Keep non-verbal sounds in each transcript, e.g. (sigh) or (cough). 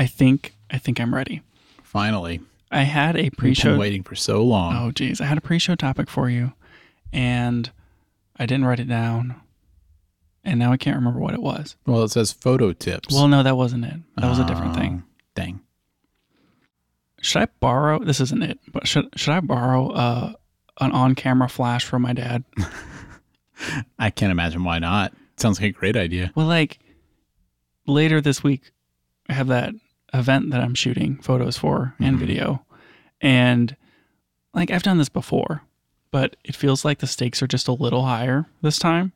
I think I think I'm ready. Finally, I had a pre-show. been waiting for so long. Oh, geez, I had a pre-show topic for you, and I didn't write it down, and now I can't remember what it was. Well, it says photo tips. Well, no, that wasn't it. That was a different thing. Oh, Dang. Should I borrow? This isn't it, but should should I borrow uh, an on-camera flash from my dad? (laughs) I can't imagine why not. Sounds like a great idea. Well, like later this week, I have that event that I'm shooting photos for and Mhm. video. And like I've done this before, but it feels like the stakes are just a little higher this time.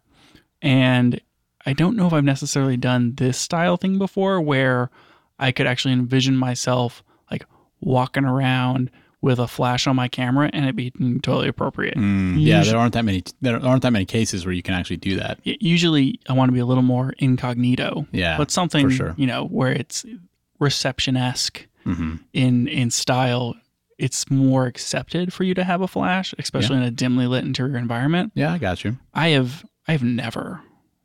And I don't know if I've necessarily done this style thing before where I could actually envision myself like walking around with a flash on my camera and it be totally appropriate. Mm, yeah, there aren't that many. There aren't that many cases where you can actually do that. Usually I want to be a little more incognito. Yeah, but something for sure. you know where it's reception esque hmm in in style. It's more accepted for you to have a flash, especially in a dimly lit interior environment. Yeah, I got you. I have I have never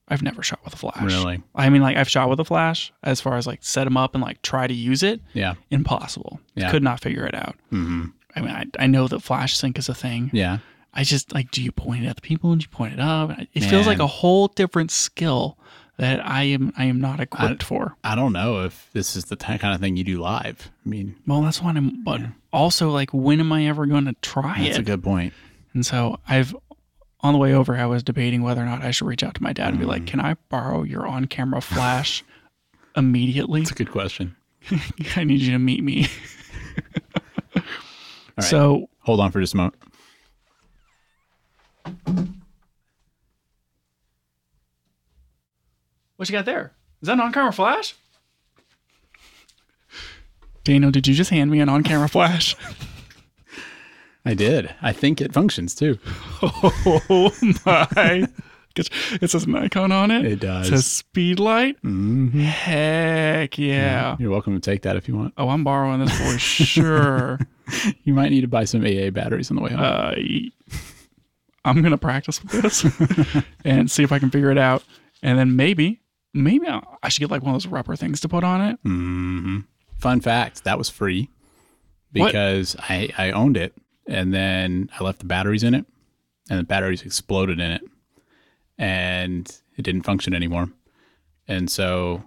I've never shot with a flash. Really? I mean, like I've shot with a flash as far as like set them up and like try to use it. Yeah. Impossible. Yeah. Could not figure it out. hmm I mean, I, I know that flash sync is a thing. Yeah. I just like, do you point it at the people? Do you point it up? It feels like a whole different skill that I am I am not equipped for. I don't know if this is the kind of thing you do live. I mean, Well, that's what I'm. But also, like, when am I ever going to try that's it? a good point. and so I've on the way over, I was debating whether or not I should reach out to my dad and be Mm. like, "Can I borrow your on-camera flash immediately? That's a good question. (laughs) I need you to meet me." (laughs) All right. So Hold on for just a moment. What you got there? Is that an on-camera flash? Daniel, did you just hand me an on-camera (laughs) flash? I did. I think it functions too. oh my! It says Nikon on it. It does. It does. says speed light. hmm Heck yeah. You're welcome to take that if you want. Oh, I'm borrowing this for sure. (laughs) You might need to buy some AA batteries on the way home. Uh, y- I'm gonna practice with this (laughs) and see if I can figure it out, and then maybe, maybe I should get like one of those rubber things to put on it. hmm Fun fact: that was free What? because I I owned it, and then I left the batteries in it, and the batteries exploded in it, and it didn't function anymore. And so,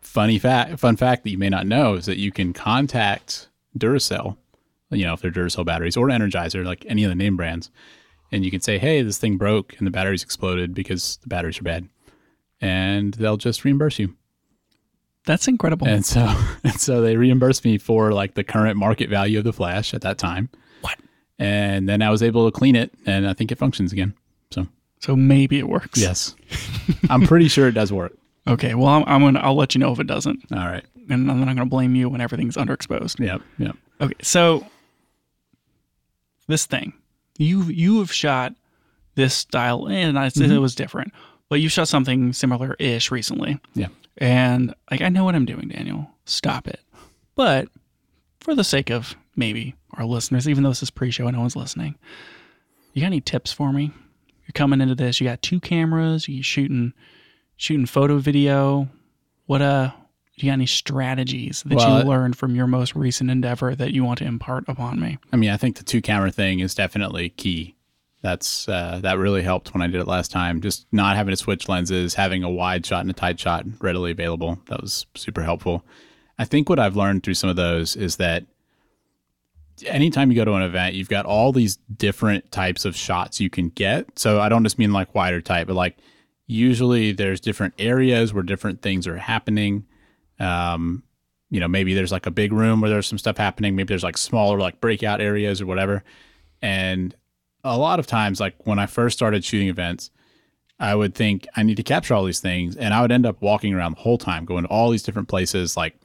funny fact, fun fact that you may not know is that you can contact Duracell, you know, if they're Duracell batteries or Energizer, like any of the name brands, and you can say, "Hey, this thing broke and the batteries exploded because the batteries are bad," and they'll just reimburse you. That's incredible. And so, (laughs) and so they reimbursed me for like the current market value of the flash at that time. What? And then I was able to clean it, and I think it functions again. So so maybe it works. yes, (laughs) I'm pretty sure it does work. Okay. Well, I'm, I'm gonna. I'll let you know if it doesn't, All right. and then I'm not gonna blame you when everything's underexposed. Yep. Yep. Okay. So this thing, you you have shot this style, and I said it mm-hmm. was different, but you shot something similar-ish recently. Yeah. And like I know what I'm doing, Daniel. Stop it. But for the sake of maybe our listeners, even though this is pre-show and no one's listening, you got any tips for me? You're coming into this. You got two cameras. You shooting shooting photo, video. What uh? Do you got any strategies that Well, you learned from your most recent endeavor that you want to impart upon me? I mean, I think the two camera thing is definitely key. That's uh, that really helped when I did it last time. Just not having to switch lenses, having a wide shot and a tight shot readily available. That was super helpful. I think what I've learned through some of those is that anytime you go to an event, you've got all these different types of shots you can get. So I don't just mean like wider tight, but like usually there's different areas where different things are happening. Um, you know, maybe there's like a big room where there's some stuff happening. Maybe there's like smaller like breakout areas or whatever. And a lot of times, like when I first started shooting events, I would think I need to capture all these things, and I would end up walking around the whole time, going to all these different places. Like,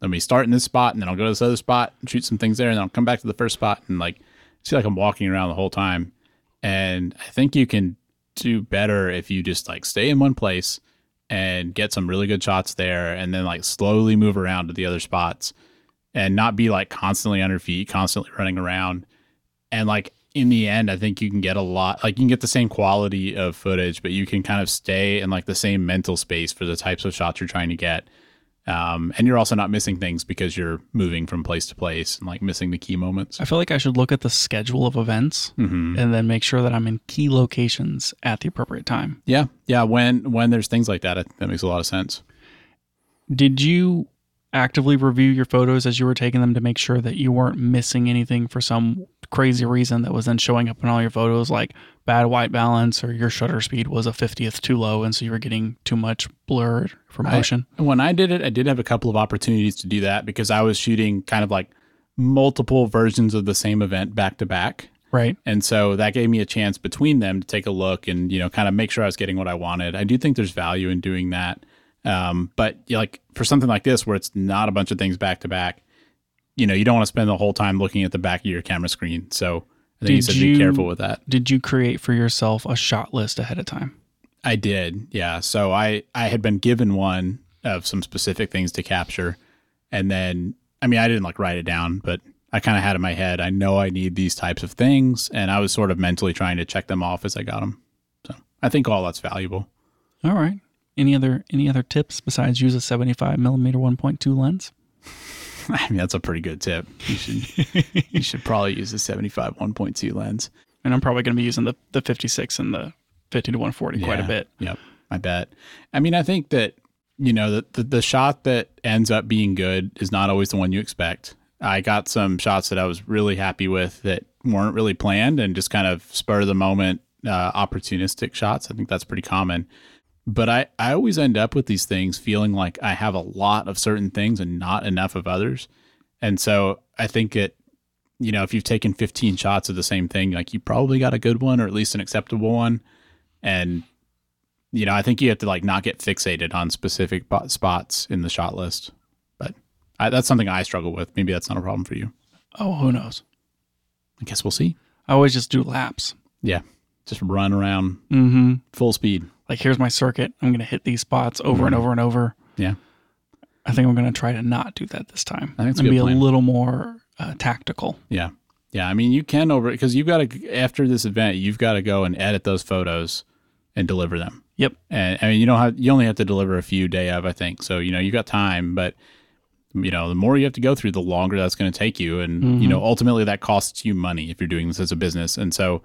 let me start in this spot, and then I'll go to this other spot and shoot some things there, and then I'll come back to the first spot, and like, see like I'm walking around the whole time. And I think you can do better if you just like stay in one place and get some really good shots there, and then like slowly move around to the other spots, and not be like constantly on your feet, constantly running around, and like in the end, I think you can get a lot, like you can get the same quality of footage, but you can kind of stay in like the same mental space for the types of shots you're trying to get. Um, and you're also not missing things because you're moving from place to place and like missing the key moments. I feel like I should look at the schedule of events hmm and then make sure that I'm in key locations at the appropriate time. Yeah, yeah. When when there's things like that, that makes a lot of sense. Did you actively review your photos as you were taking them to make sure that you weren't missing anything for some crazy reason that was then showing up in all your photos, like bad white balance or your shutter speed was a 50th too low, and so you were getting too much blur from I- motion? When I did it, I did have a couple of opportunities to do that because I was shooting kind of like multiple versions of the same event back to back. right. And so that gave me a chance between them to take a look and, you know, kind of make sure I was getting what I wanted. I do think there's value in doing that. Um, but you know, like for something like this where it's not a bunch of things back to back, you know, you don't want to spend the whole time looking at the back of your camera screen. So I think you Did said you- be careful with that. Did you create for yourself a shot list ahead of time? I did. Yeah. So I I had been given one of some specific things to capture and then I mean I didn't like write it down, but I kind of had in my head I know I need these types of things and I was sort of mentally trying to check them off as I got them. So I think all that's valuable. All right. Any other any other tips besides use a 75 millimeter 1.2 lens? (laughs) I mean that's a pretty good tip. You should you should probably use the 75 1.2 lens. And I'm probably going to be using the the 56 and the 50 to 140 quite a bit. Yep, I bet. I mean, I think that you know the, the the shot that ends up being good is not always the one you expect. I got some shots that I was really happy with that weren't really planned and just kind of spur of the moment, uh, opportunistic shots. I think that's pretty common. But I, I always end up with these things feeling like I have a lot of certain things and not enough of others. And so I think it, you know, if you've taken 15 shots of the same thing, like you probably got a good one or at least an acceptable one. And you know, I think you have to like not get fixated on specific spots in the shot list. But I, that's something I struggle with. Maybe that's not a problem for you. Oh, who knows? I guess we'll see. I always just do laps. Yeah, just run around Mm-hmm. full speed. Like here's my circuit. I'm going to hit these spots over and over and over. Yeah, I think I'm going to try to not do that this time. I think it's a and good be plan. a little more uh, tactical. yeah, yeah. I mean, you can over because you've got to after this event, you've got to go and edit those photos and deliver them. Yep. And I mean, you don't have you only have to deliver a few day of, I think. So you know, you've got time, but you know, the more you have to go through, the longer that's going to take you, and you know, ultimately that costs you money if you're doing this as a business. And so,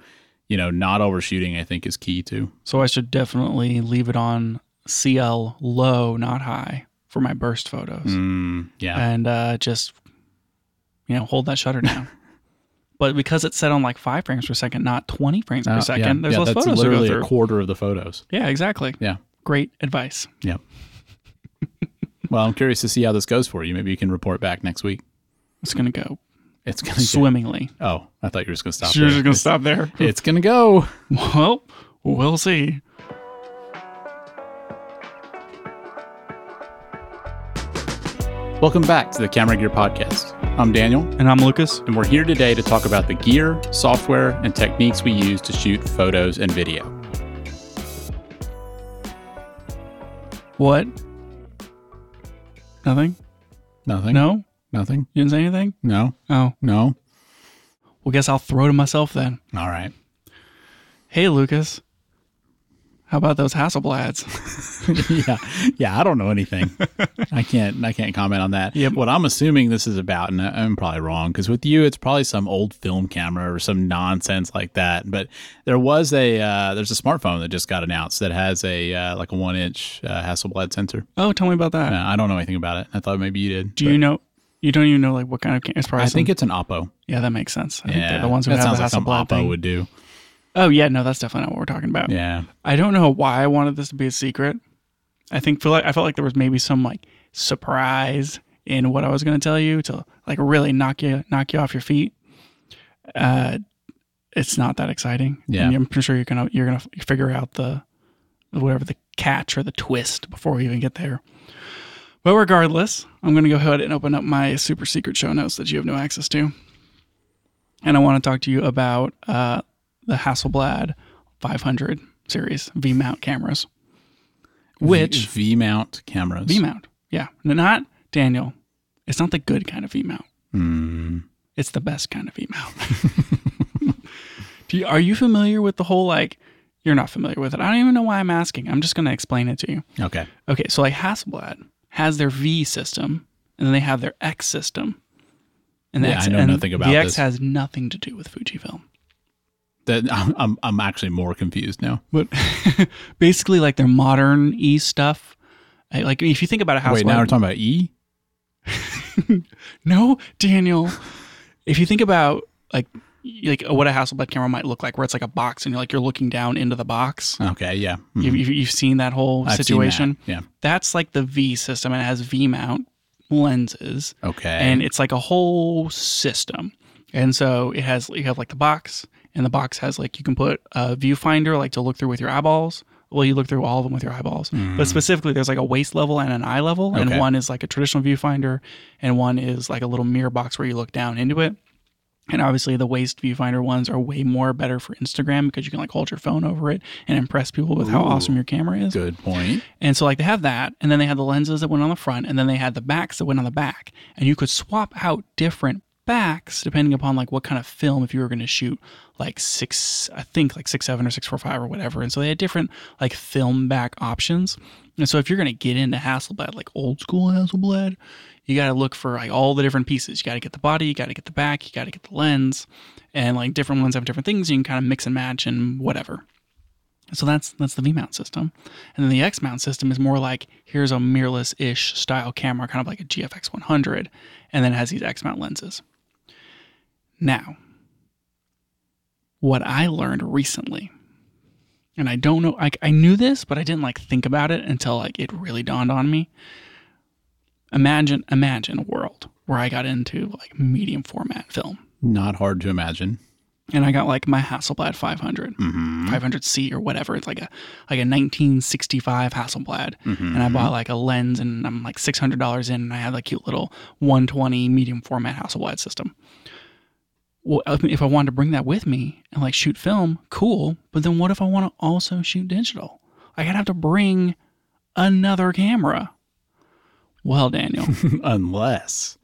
you know, not overshooting, I think, is key too. So I should definitely leave it on CL low, not high, for my burst photos, Mm, yeah, and uh, just you know hold that shutter down. (laughs) but because it's set on like five frames per second, not twenty frames Uh, per yeah, second, there's yeah, less that's photos to go literally through. a quarter of the photos. yeah, exactly. Yeah, Great advice. yeah. (laughs) well, I'm curious to see how this goes for you. Maybe you can report back next week. It's gonna go It's gonna go. swimmingly. Oh, I thought you were just gonna stop. You're there. just gonna stop there. It's gonna go. (laughs) Well, we'll see. Welcome back to the Camera Gear Podcast. I'm Daniel, And I'm Lucas. and we're here today to talk about the gear, software, and techniques we use to shoot photos and video. What? Nothing? Nothing. No? Nothing. You didn't say anything? No. Oh. No. Well, guess I'll throw to myself then. All right. Hey, Lucas. How about those Hasselblads? (laughs) yeah. Yeah. I don't know anything. (laughs) I can't. I can't comment on that. Yep. What I'm assuming this is about, and I'm probably wrong, because with you, it's probably some old film camera or some nonsense like that. But there was a uh, there's a smartphone that just got announced that has a uh, like a one inch uh, Hasselblad sensor. Oh, tell me about that. Uh, I don't know anything about it. I thought maybe you did. Do you know? You don't even know like what kind of camera? It's probably I think it's an Oppo. yeah, that makes sense. I think Yeah, the ones who that have sounds the like some Oppo thing. would do. Oh yeah, no, that's definitely not what we're talking about. Yeah. I don't know why I wanted this to be a secret. I think feel like I felt like there was maybe some like surprise in what I was going to tell you to like really knock you knock you off your feet. Uh, it's not that exciting. Yeah. And I'm pretty sure you're gonna you're gonna figure out the whatever the catch or the twist before we even get there. But regardless, I'm gonna go ahead and open up my super secret show notes that you have no access to, and I want to talk to you about uh, the Hasselblad 500 series V mount cameras. Which V mount cameras. V mount? Yeah, no, not Daniel. It's not the good kind of V mount. Hmm. It's the best kind of V mount. (laughs) You, are you familiar with the whole like? You're not familiar with it. I don't even know why I'm asking. I'm just going to explain it to you. Okay. Okay, so like Hasselblad has their V system, and then they have their X system. And the Yeah, X, I know and nothing about the X this. has nothing to do with Fujifilm. That (laughs) I'm, I'm actually more confused now. But (laughs) basically, like their modern E stuff. Like if you think about a house, Wait, now we're talking about E. (laughs) no, Daniel. if you think about like like what a Hasselblad camera might look like, where it's like a box and you're like you're looking down into the box. Okay, yeah, Mhm. You've, you've, seen that whole I've situation. that, Yeah. That's like the V system, and it has V mount lenses, Okay. and it's like a whole system. And so it has you have like the box, and the box has like you can put a viewfinder like to look through with your eyeballs. Well, you look through all of them with your eyeballs, but specifically there's like a waist level and an eye level, and Okay. one is like a traditional viewfinder, and one is like a little mirror box where you look down into it. And obviously, the waist viewfinder ones are way more better for Instagram because you can like hold your phone over it and impress people with how awesome your camera is. Good point. And so like they have that, and then they had the lenses that went on the front, and then they had the backs that went on the back. And you could swap out different backs depending upon like what kind of film if you were going to shoot like six I think like six seven or six four five or whatever. And so they had different like film back options. And so if you're going to get into Hasselblad, like old school Hasselblad, you got to look for like all the different pieces. You got to get the body, you got to get the back, you got to get the lens, and like different ones have different things. You can kind of mix and match and whatever. So that's that's the V mount system, and then the X mount system is more like here's a mirrorless ish style camera, kind of like a GFX 100, and then it has these X mount lenses. Now, what I learned recently, and I don't know, like I knew this, but I didn't like think about it until like it really dawned on me. Imagine, imagine a world where I got into like medium format film Not hard to imagine. and I got like my Hasselblad 500, Mm-hmm. 500C or whatever. It's like a like a 1965 Hasselblad, Mm-hmm. and I bought like a lens, and I'm like $600 in, and I had a cute little 120 medium format Hasselblad system. Well, if I wanted to bring that with me and like shoot film, cool. But then what if I want to also shoot digital? I gotta have to bring another camera. Well, Daniel, (laughs) Unless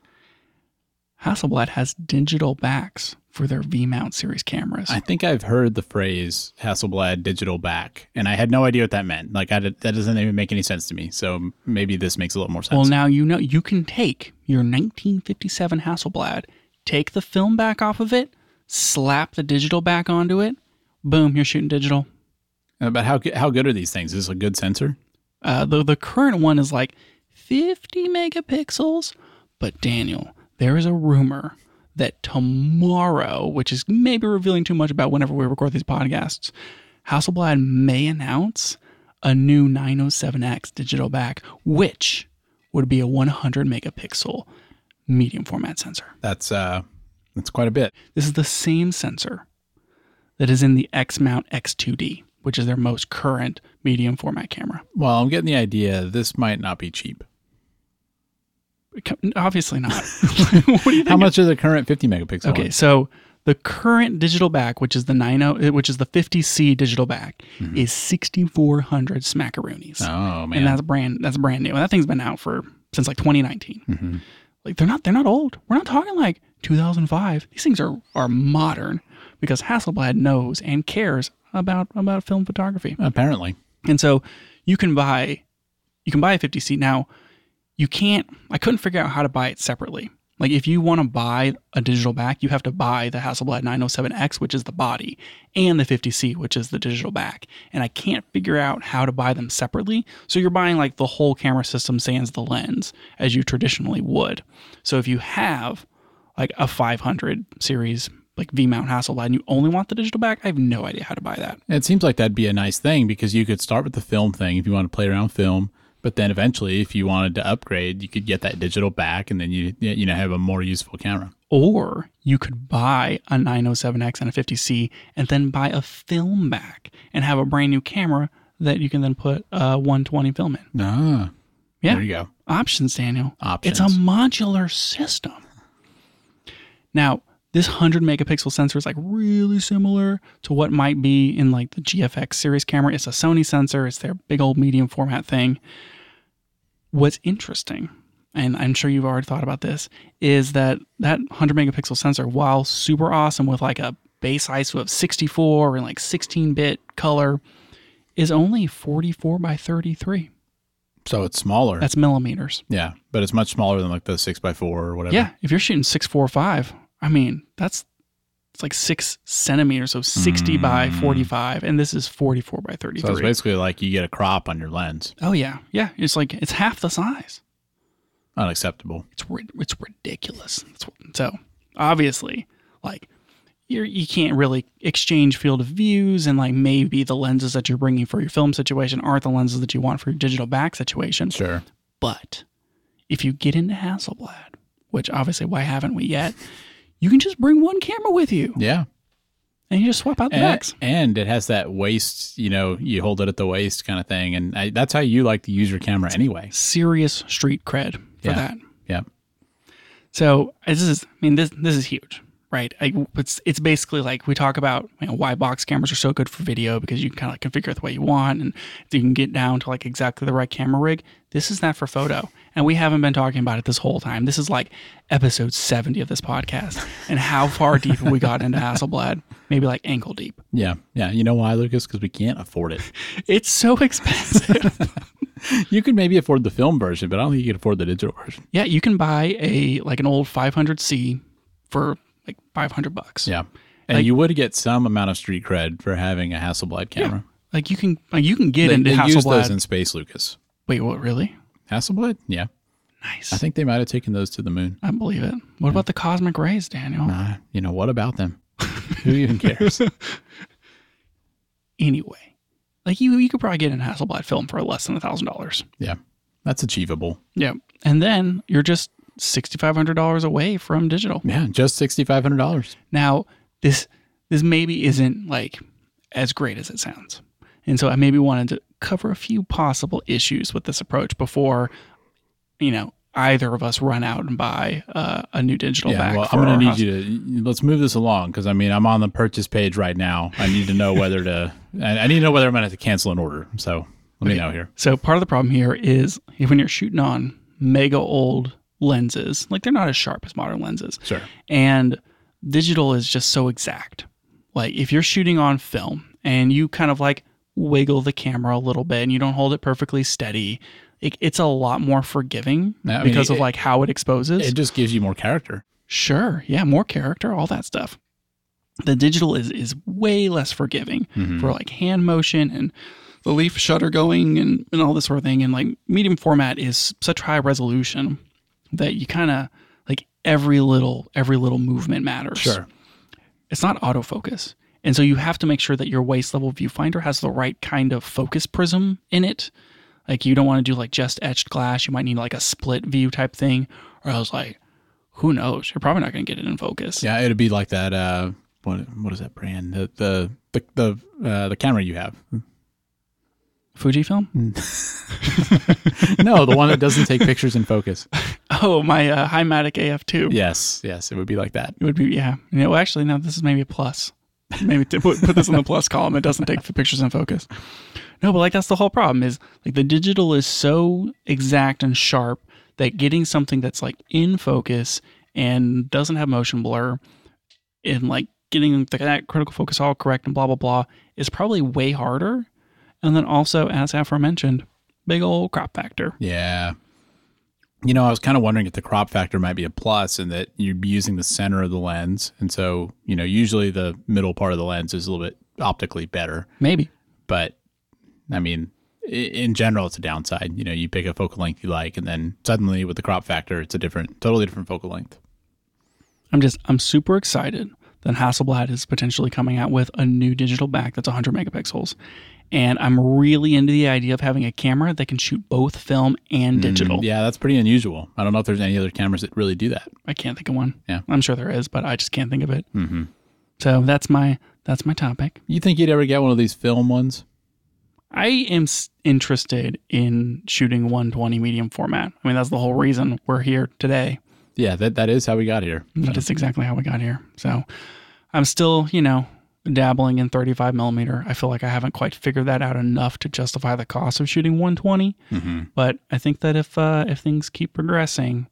Hasselblad has digital backs for their V mount series cameras. I think I've heard the phrase Hasselblad digital back, and I had no idea what that meant. Like, I did, that doesn't even make any sense to me. So maybe this makes a little more sense. Well, now you know you can take your 1957 Hasselblad, take the film back off of it, slap the digital back onto it, boom, you're shooting digital. Uh, but how good- how good are these things? Is this a good sensor? Uh, the the current one is like 50 megapixels, but Daniel, there is a rumor that tomorrow, which is maybe revealing too much about whenever we record these podcasts, Hasselblad may announce a new 907X digital back, which would be a 100 megapixel medium format sensor. That's uh, that's quite a bit. This is the same sensor that is in the X Mount X2D, which is their most current medium format camera. Well, I'm getting the idea. This might not be cheap. Obviously not. (laughs) what do you (laughs) think? How much is the current 50 megapixel? Okay, one? so the current digital back, which is the 90, which is the 50C digital back, is 6400 smackaroonies. Mm-hmm. Oh man. and that's brand that's brand new. And that thing's been out for since like 2019. Mm-hmm. Like they're not they're not old. We're not talking like 2005. These things are are modern because Hasselblad knows and cares about about film photography. Apparently. And so you can buy you can buy a 50C now. You can't I couldn't figure out how to buy it separately. Like if you want to buy a digital back, you have to buy the Hasselblad 907X, which is the body, and the 50C, which is the digital back. And I can't figure out how to buy them separately. So you're buying like the whole camera system sans the lens as you traditionally would. So if you have like a 500 series like V mount Hasselblad and you only want the digital back, I have no idea how to buy that. It seems like that'd be a nice thing because you could start with the film thing if you want to play around film, but then eventually, if you wanted to upgrade, you could get that digital back, and then you you know have a more useful camera. Or you could buy a 907X and a 50C and then buy a film back and have a brand new camera that you can then put a 120 film in. Ah, Yeah. there you go. Options, Daniel. Options. It's a modular system. Now, this 100 megapixel sensor is like really similar to what might be in like the GFX series camera. It's a Sony sensor, it's their big old medium format thing. What's interesting, and I'm sure you've already thought about this, is that that 100 megapixel sensor, while super awesome with like a base ISO of 64 and like 16 bit color, is only 44 by 33. So it's smaller. That's millimeters. yeah, but it's much smaller than like the six by four or whatever. Yeah, if you're shooting six four five, I mean that's it's like six centimeters, so sixty by forty five, and this is forty four by thirty Mm. So it's basically like you get a crop on your lens. oh yeah, yeah. It's like it's half the size. Unacceptable. It's it's ridiculous. So obviously, like you're you can't really exchange field of views, and like maybe the lenses that you're bringing for your film situation aren't the lenses that you want for your digital back situation. Sure. But if you get into Hasselblad, which obviously why haven't we yet? You can just bring one camera with you, Yeah. and you just swap out the And, backs. and it has that waist, you know, you hold it at the waist kind of thing. And I, that's how you like to use your camera anyway. Serious street cred for Yeah. that. Yeah. So this is, I mean, this this is huge, right? I, it's it's basically like we talk about you know, why box cameras are so good for video because you can kind of like configure it the way you want, and you can get down to like exactly the right camera rig. This is that for photo, and we haven't been talking about it this whole time. This is like episode seventy of this podcast, and how far deep have we got into Hasselblad? Maybe like ankle deep. Yeah. Yeah. You know why, Lucas? Because we can't afford it. (laughs) It's so expensive. (laughs) you could maybe afford the film version, but I don't think you could afford the digital version. yeah, you can buy a like an old 500C for like 500 bucks. Yeah. And Like- you would get some amount of street cred for having a Hasselblad camera. Like you can like you can get They, into they use those in space, Lucas. Wait, what? Really? Hasselblad? Yeah. Nice. I think they might have taken those to the moon. I believe it. What about the cosmic rays, Daniel? Uh, you know, what about them? (laughs) Who even cares? (laughs) Anyway, like you, you could probably get an Hasselblad film for less than a thousand dollars. yeah. That's achievable. Yeah, and then you're just sixty five hundred dollars away from digital. Yeah. Just $6,500. Now, this this maybe isn't like as great as it sounds, and so I maybe wanted to cover a few possible issues with this approach before, you know, either of us run out and buy uh, a new digital Yeah. back. Well, I'm going to need house. you to let's move this along because I mean, I'm on the purchase page right now. I need to know whether to, (laughs) I I need to know whether I'm going to have to cancel an order. So let me know here. So part of the problem here is when you're shooting on mega old lenses, like they're not as sharp as modern lenses, Sure. and digital is just so exact. Like if you're shooting on film and you kind of like wiggle the camera a little bit and you don't hold it perfectly steady, it, it's a lot more forgiving I mean, because of like how it exposes. It just gives you more character. Sure. Yeah, more character, all that stuff. The digital is is way less forgiving Mhm. for like hand motion and the leaf shutter going and, and all this sort of thing. And like medium format is such high resolution that you kind of like every little every little movement matters. Sure. It's not autofocus. And so you have to make sure that your waist level viewfinder has the right kind of focus prism in it. Like you don't want to do like just etched glass. You might need like a split view type thing. Or I was like, who knows? You're probably not going to get it in focus. Yeah, it'd be like that. Uh, what what is that brand? The the the the, uh, the camera you have. Fujifilm? (laughs) (laughs) no, the one that doesn't take pictures in focus. Oh, my uh, Hi-Matic AF2. Yes, yes, it would be like that. It would be, yeah. You know, actually, no, this is maybe a plus. Maybe to put, put this in the plus column. It doesn't take pictures in focus. No, but like that's the whole problem is like the digital is so exact and sharp that getting something that's like in focus and doesn't have motion blur and like getting the, that critical focus all correct and blah, blah, blah is probably way harder. And then also, as aforementioned, big old crop factor. Yeah. You know, I was kind of wondering if the crop factor might be a plus and that you'd be using the center of the lens. And so, you know, usually the middle part of the lens is a little bit optically better. Maybe. But I mean, in general, it's a downside. You know, you pick a focal length you like, and then suddenly with the crop factor, it's a different, totally different focal length. I'm just I'm super excited that Hasselblad is potentially coming out with a new digital back that's 100 megapixels, and I'm really into the idea of having a camera that can shoot both film and digital. Mm, yeah, that's pretty unusual. I don't know if there's any other cameras that really do that. I can't think of one. Yeah. I'm sure there is, but I just can't think of it. Mm-hmm. So that's my that's my topic. You think you'd ever get one of these film ones? I am s- interested in shooting 120 medium format. I mean, that's the whole reason we're here today. Yeah, that, that is how we got here. That is exactly how we got here. So I'm still, you know, dabbling in 35 millimeter. I feel like I haven't quite figured that out enough to justify the cost of shooting 120. Mm-hmm. But I think that if uh, if things keep progressing,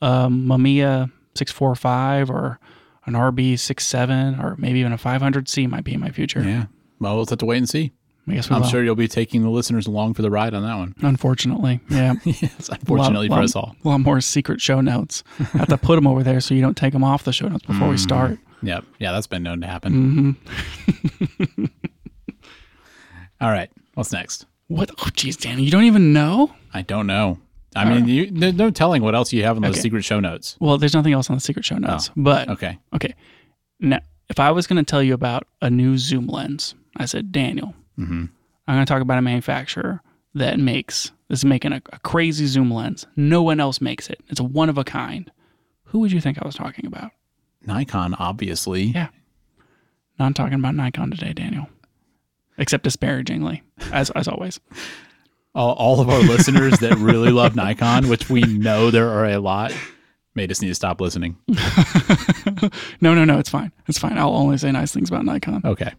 um, Mamiya 645 or an RB 67 or maybe even a 500C might be in my future. Yeah. Well, we'll have to wait and see. I guess we I'm will. sure you'll be taking the listeners along for the ride on that one. Unfortunately, yeah. (laughs) yes, unfortunately lot, for lot- us all. A lot more secret show notes. I have to put them over there so you don't take them off the show notes before we start. Yep. Yeah, that's been known to happen. hmm (laughs) All right. What's next? What? Oh, geez, Danny, you don't even know? I don't know. I mean, you, there's no telling what else you have in those Okay. secret show notes. Well, there's nothing else on the secret show notes. But Okay. okay, now if I was going to tell you about a new zoom lens, I said, Daniel, hmm I'm going to talk about a manufacturer that makes this is making a, a crazy zoom lens. No one else makes it. It's a one of a kind. Who would you think I was talking about? Nikon, obviously. Yeah. Not talking about Nikon today, Daniel. Except disparagingly, as as always. All, all of our listeners that really love Nikon, which we know there are a lot, may just need to stop listening. (laughs) no, no, no, it's fine. It's fine. I'll only say nice things about Nikon. Okay.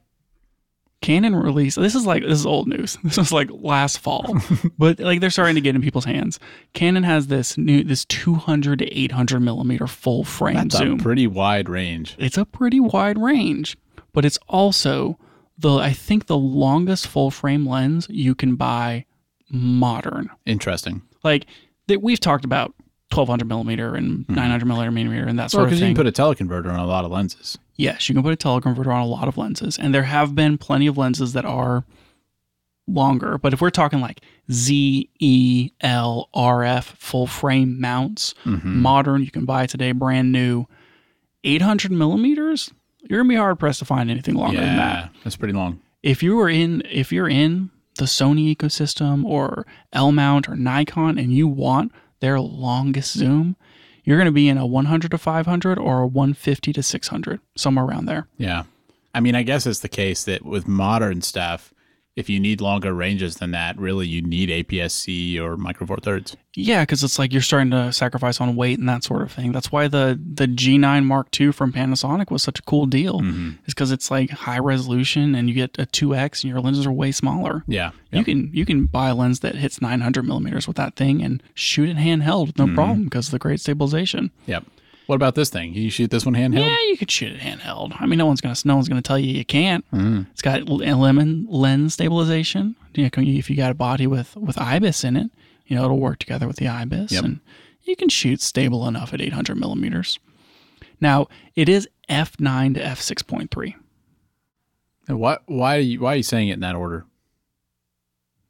Canon released this is like this is old news. (laughs) This was like last fall. (laughs) but like they're starting to get in people's hands. Canon has this new this 200 to 800 millimeter full frame That's zoom. a pretty wide range. it's a pretty wide range, but it's also the I think the longest full frame lens you can buy modern. Interesting. Like that we've talked about 1200 millimeter and hmm. 900 millimeter and that Well, sort of because you can put a teleconverter on a lot of lenses. Yes, you can put a teleconverter on a lot of lenses, and there have been plenty of lenses that are longer. But if we're talking like Z, E, L, RF full frame mounts, Mm-hmm. modern, you can buy today, brand new, 800 millimeters. You're gonna be hard pressed to find anything longer than that. Yeah, that's pretty long. if you are in if you're in the Sony ecosystem or L mount or Nikon and you want their longest zoom, you're going to be in a 100 to 500 or a 150 to 600, somewhere around there. Yeah. I mean, I guess it's the case that with modern stuff, if you need longer ranges than that, really you need APS-C or Micro Four Thirds. Yeah, because it's like you're starting to sacrifice on weight and that sort of thing. That's why the the G9 Mark II from Panasonic was such a cool deal. Mm-hmm. Is because it's like high resolution and you get a 2x and your lenses are way smaller. Yeah. You can you can buy a lens that hits 900 millimeters with that thing and shoot it handheld no Mm-hmm. problem because of the great stabilization. Yep. What about this thing? You shoot this one handheld? Yeah, you could shoot it handheld. I mean, no one's gonna no one's gonna tell you you can't. Mm. It's got l- lemon lens stabilization. You know, if you got a body with with ibis in it, you know it'll work together with the ibis, Yep. and you can shoot stable enough at 800 millimeters. Now it is f9 to f6.3. And What? Why? Are you, why are you saying it in that order?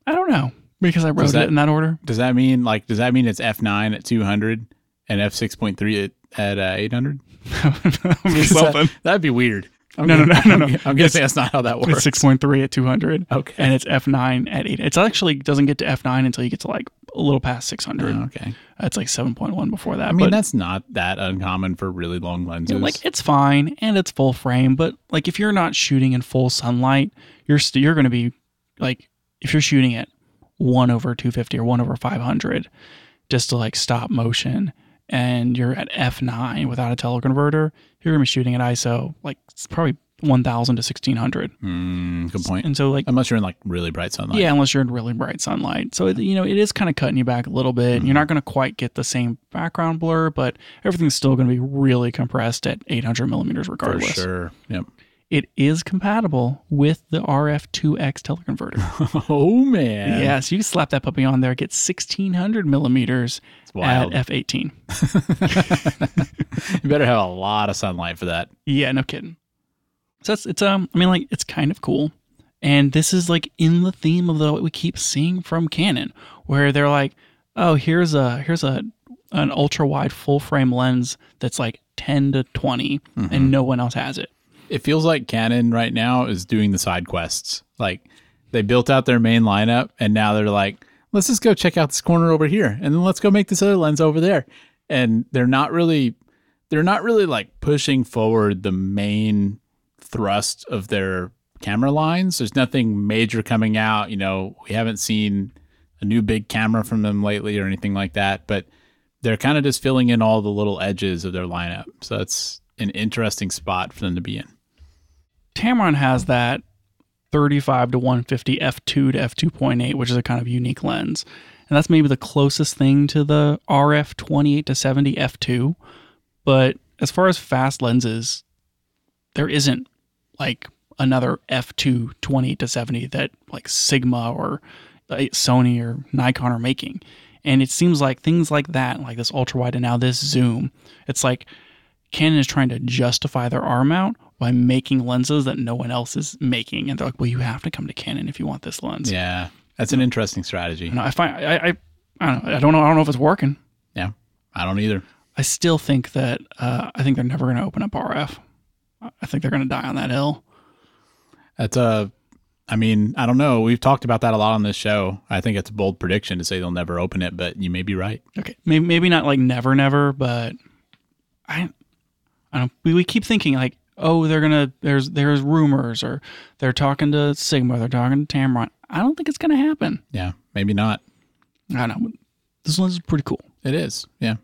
I don't know because I wrote that- it in that order. Does that mean like? Does that mean it's f nine at two hundred and f six point three at at uh, eight hundred? (laughs) (laughs) Something. That'd be weird. I'm No, no, gonna- no, no, no. I'm, I'm guessing that's not how that It's works. 6.3 at 200, Okay. and it's f9 at 8. It's actually doesn't get to f9 until you get to like a little past 600. Oh, okay. It's like 7.1 before that. I mean, but that's not that uncommon for really long lenses. Yeah, like it's fine and it's full frame, but like if you're not shooting in full sunlight, you're st- you're going to be like if you're shooting at one over 250 or one over 500, just to like stop motion, and you're at f9 without a teleconverter, you're going to be shooting at ISO like it's probably 1000 to 1600, Mm, good point. and so like. Unless you're in like really bright sunlight. yeah, unless you're in really bright sunlight. So, it, you know, it is kind of cutting you back a little bit. You're not going to quite get the same background blur, but everything's still going to be really compressed at 800 millimeters for regardless. sure. Yep. It is compatible with the RF2X teleconverter. (laughs) Oh man. yeah, so you can slap that puppy on there, get 1600 millimeters at f18. (laughs) (laughs) you better have a lot of sunlight for that. Yeah, no kidding. So it's, it's um, I mean, like it's kind of cool, and this is like in the theme of the what we keep seeing from Canon, where they're like, oh, here's a here's a an ultra wide full frame lens that's like 10 to 20, and no one else has it. It feels like Canon right now is doing the side quests. Like they built out their main lineup and now they're like, let's just go check out this corner over here and then let's go make this other lens over there. And they're not really they're not really like pushing forward the main thrust of their camera lines. There's nothing major coming out, you know, we haven't seen a new big camera from them lately or anything like that, but they're kind of just filling in all the little edges of their lineup. So that's an interesting spot for them to be in. Tamron has that 35 to 150 f2 to f2.8, which is a kind of unique lens. And that's maybe the closest thing to the RF 28 to 70 f2. But as far as fast lenses, there isn't like another f2 20 to 70 that like Sigma or uh, Sony or Nikon are making. And it seems like things like that, like this ultra wide and now this zoom, it's like Canon is trying to justify their R mount by making lenses that no one else is making. And they're like, well, you have to come to Canon if you want this lens. Yeah, that's an interesting strategy. And I find I, I I don't know I don't know I don't know if it's working. Yeah, I don't either. I still think that uh, I think they're never going to open up RF. I think they're going to die on that hill. That's a. I mean, I don't know. We've talked about that a lot on this show. I think it's a bold prediction to say they'll never open it, but you may be right. Okay, maybe maybe not like never never, but I. We, we keep thinking like, oh, they're gonna. There's there's rumors or they're talking to Sigma, they're talking to Tamron. I don't think it's gonna happen. Yeah, maybe not. I don't know. This is pretty cool. It is. Yeah.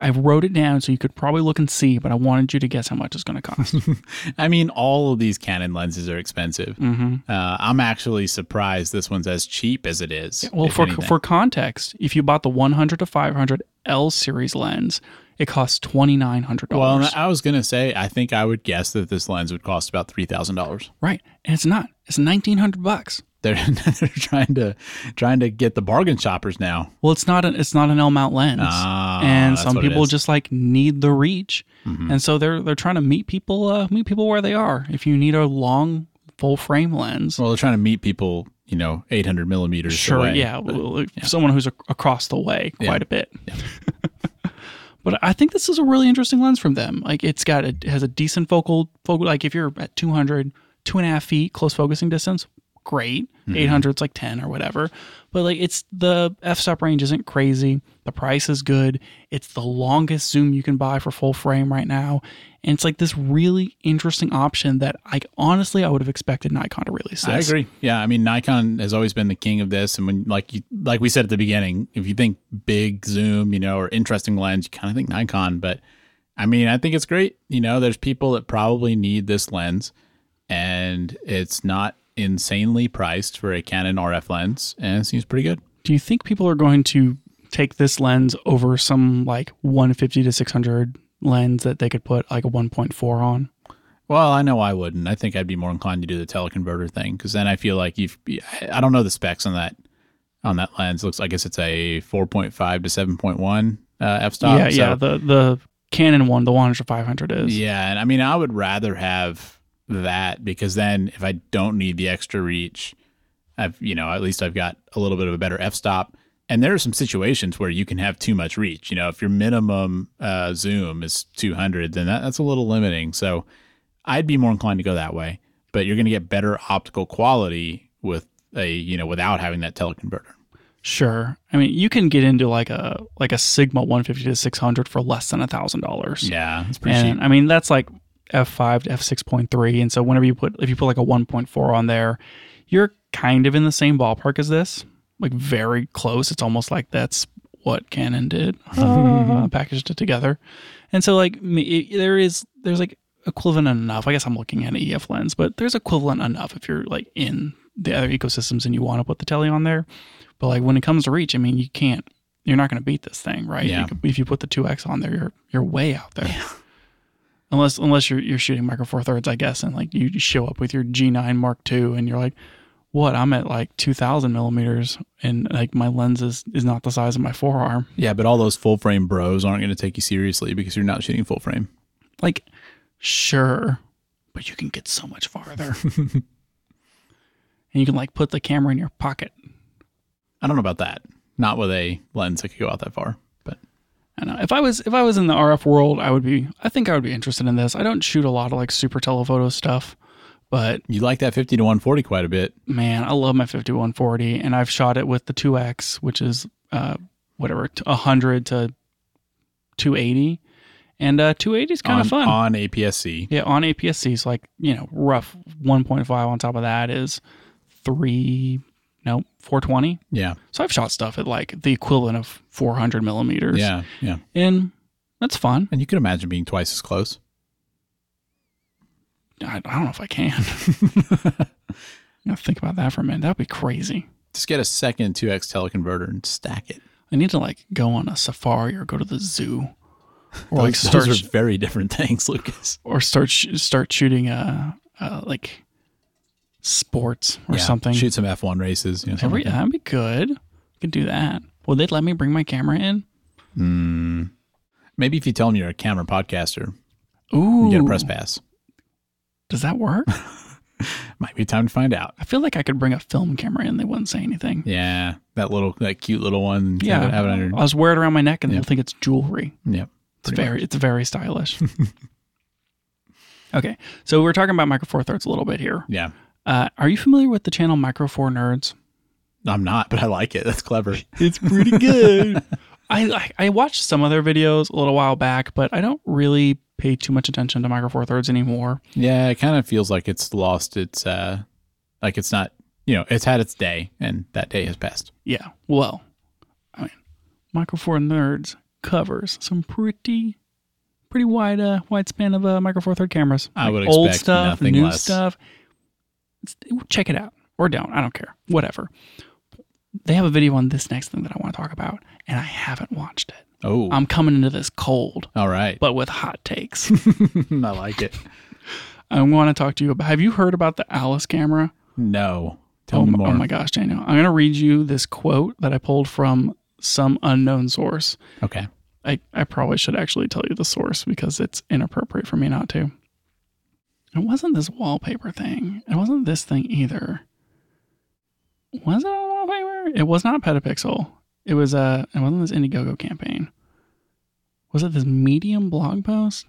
I wrote it down so you could probably look and see, but I wanted you to guess how much it's going to cost. (laughs) I mean, all of these Canon lenses are expensive. mm-hmm. Uh, I'm actually surprised this one's as cheap as it is. Well, for anything. for context, if you bought the 100 to 500 L series lens, it costs twenty nine hundred dollars. well. I was gonna say, I think I would guess that this lens would cost about three thousand dollars. right, and it's not. It's nineteen hundred bucks. They're (laughs) they're trying to trying to get the bargain shoppers now. Well, it's not an it's not an L mount lens, Ah, and some people just like need the reach, Mhm. and so they're they're trying to meet people uh, meet people where they are. If you need a long full frame lens, Well, they're trying to meet people, you know, 800 millimeters. sure, away, yeah, but- well, someone who's a, across the way quite Yeah. a bit. (laughs) but I think this is a really interesting lens from them. Like it's got a, it has a decent focal focal. Like if you're at 200, two and a half feet close focusing distance, great. Mm-hmm. 800 it's like 10 or whatever. But like it's the f-stop range isn't crazy. The price is good. It's the longest zoom you can buy for full frame right now. And it's like this really interesting option that I honestly I would have expected Nikon to release I agree. Yeah, I mean, Nikon has always been the king of this, and when like you like we said at the beginning, if you think big zoom, you know, or interesting lens, you kind of think Nikon. But I mean, I think it's great. You know, there's people that probably need this lens, and it's not insanely priced for a Canon RF lens, and it seems pretty good. Do you think people are going to take this lens over some like 150 to 600 lens that they could put like a 1.4 on? Well, I know I wouldn't. I think I'd be more inclined to do the teleconverter thing because then I feel like you've. I don't know the specs on that on that lens. Looks, I guess it's a 4.5 to 7.1 uh, f-stop. yeah, so- yeah. The the Canon one, the 100 to 500 is. Yeah, and I mean, I would rather have that because then if I don't need the extra reach, I've you know at least I've got a little bit of a better f-stop. And there are some situations where you can have too much reach. You know, if your minimum uh, zoom is 200, then that, that's a little limiting. So I'd be more inclined to go that way. But you're going to get better optical quality with a you know without having that teleconverter. Sure. I mean, you can get into like a like a Sigma 150 to 600 for less than a thousand dollars. Yeah, it's pretty And cheap. I mean, that's like f5 to f6.3. And so whenever you put, if you put like a 1.4 on there, you're kind of in the same ballpark as this, like very close. It's almost like that's what Canon did, uh, packaged it together. And so like me- it, there is, there's like equivalent enough. I guess I'm looking at an EF lens, but there's equivalent enough if you're like in the other ecosystems and you want to put the telly on there. But like when it comes to reach, I mean, you can't, you're not going to beat this thing, right? Yeah. You could- if you put the 2X on there, you're, you're way out there unless unless you're you're shooting micro four thirds, I guess, and like you show up with your G9 Mark II, and you're like, what? I'm at like 2,000 millimeters, and like my lens is is not the size of my forearm. Yeah, but all those full frame bros aren't going to take you seriously because you're not shooting full frame. Like, sure, but you can get so much farther, (laughs) and you can like put the camera in your pocket. I don't know about that. Not with a lens that could go out that far. But I know if I was if I was in the RF world, I would be. I think I would be interested in this. I don't shoot a lot of like super telephoto stuff, but you like that 50 to 140 quite a bit. man, I love my 5140, and I've shot it with the 2X, which is uh, whatever, t- 100 to 280, and uh, 280 is kind of fun. on APS-C. yeah, on APS-C, so like you know, rough 1.5 on top of that is three, no, 420. Yeah, So I've shot stuff at like the equivalent of 400 millimeters. yeah, yeah. and that's fun. And you can imagine being twice as close. I, I don't know if I can. (laughs) (laughs) I think about that for a minute. That'd be crazy. Just get a second 2x teleconverter and stack it. I need to like go on a safari or go to the zoo, or like Those, start those are very different (laughs) things, Lucas. or start start shooting uh, uh like sports or Yeah, something. Shoot some F1 races. You know, Every, like that. that'd be good. Could do that. Would they let me bring my camera in? Hmm. Maybe if you tell them you're a camera podcaster, Ooh, you get a press pass. does that work? (laughs) Might be time to find out. I feel like I could bring a film camera in. They wouldn't say anything. Yeah, that little, that cute little one. Yeah, have it, have it under. I'll just wear it around my neck, and Yeah. they'll think it's jewelry. Yep. It's very, it's very stylish. (laughs) okay, so we're talking about Micro Four Thirds a little bit here. Yeah, Uh, are you familiar with the channel Micro Four Nerds? I'm not, but I like it. That's clever. It's pretty good. (laughs) I, I I watched some of their videos a little while back, but I don't really pay too much attention to Micro Four Thirds anymore. Yeah, it kind of feels like it's lost its, uh, like it's not, you know, it's had its day, and that day has passed. Yeah, well, I mean, Micro Four Nerds covers some pretty pretty wide uh wide span of uh, Micro Four Third cameras. I would old expect stuff, nothing new less. stuff. Check it out or don't. I don't care. Whatever. They have a video on this next thing that I want to talk about, and I haven't watched it. Oh, I'm coming into this cold, all right. but with hot takes. (laughs) I like it. I want to talk to you about. Have you heard about the Alice camera? No, tell oh, me my- more. oh my gosh, Daniel! I'm going to read you this quote that I pulled from some unknown source. Okay. I, I probably should actually tell you the source because it's inappropriate for me not to. It wasn't this wallpaper thing. It wasn't this thing either. Was it a wallpaper? It was not a Petapixel. It was a. It wasn't this Indiegogo campaign. Was it this Medium blog post?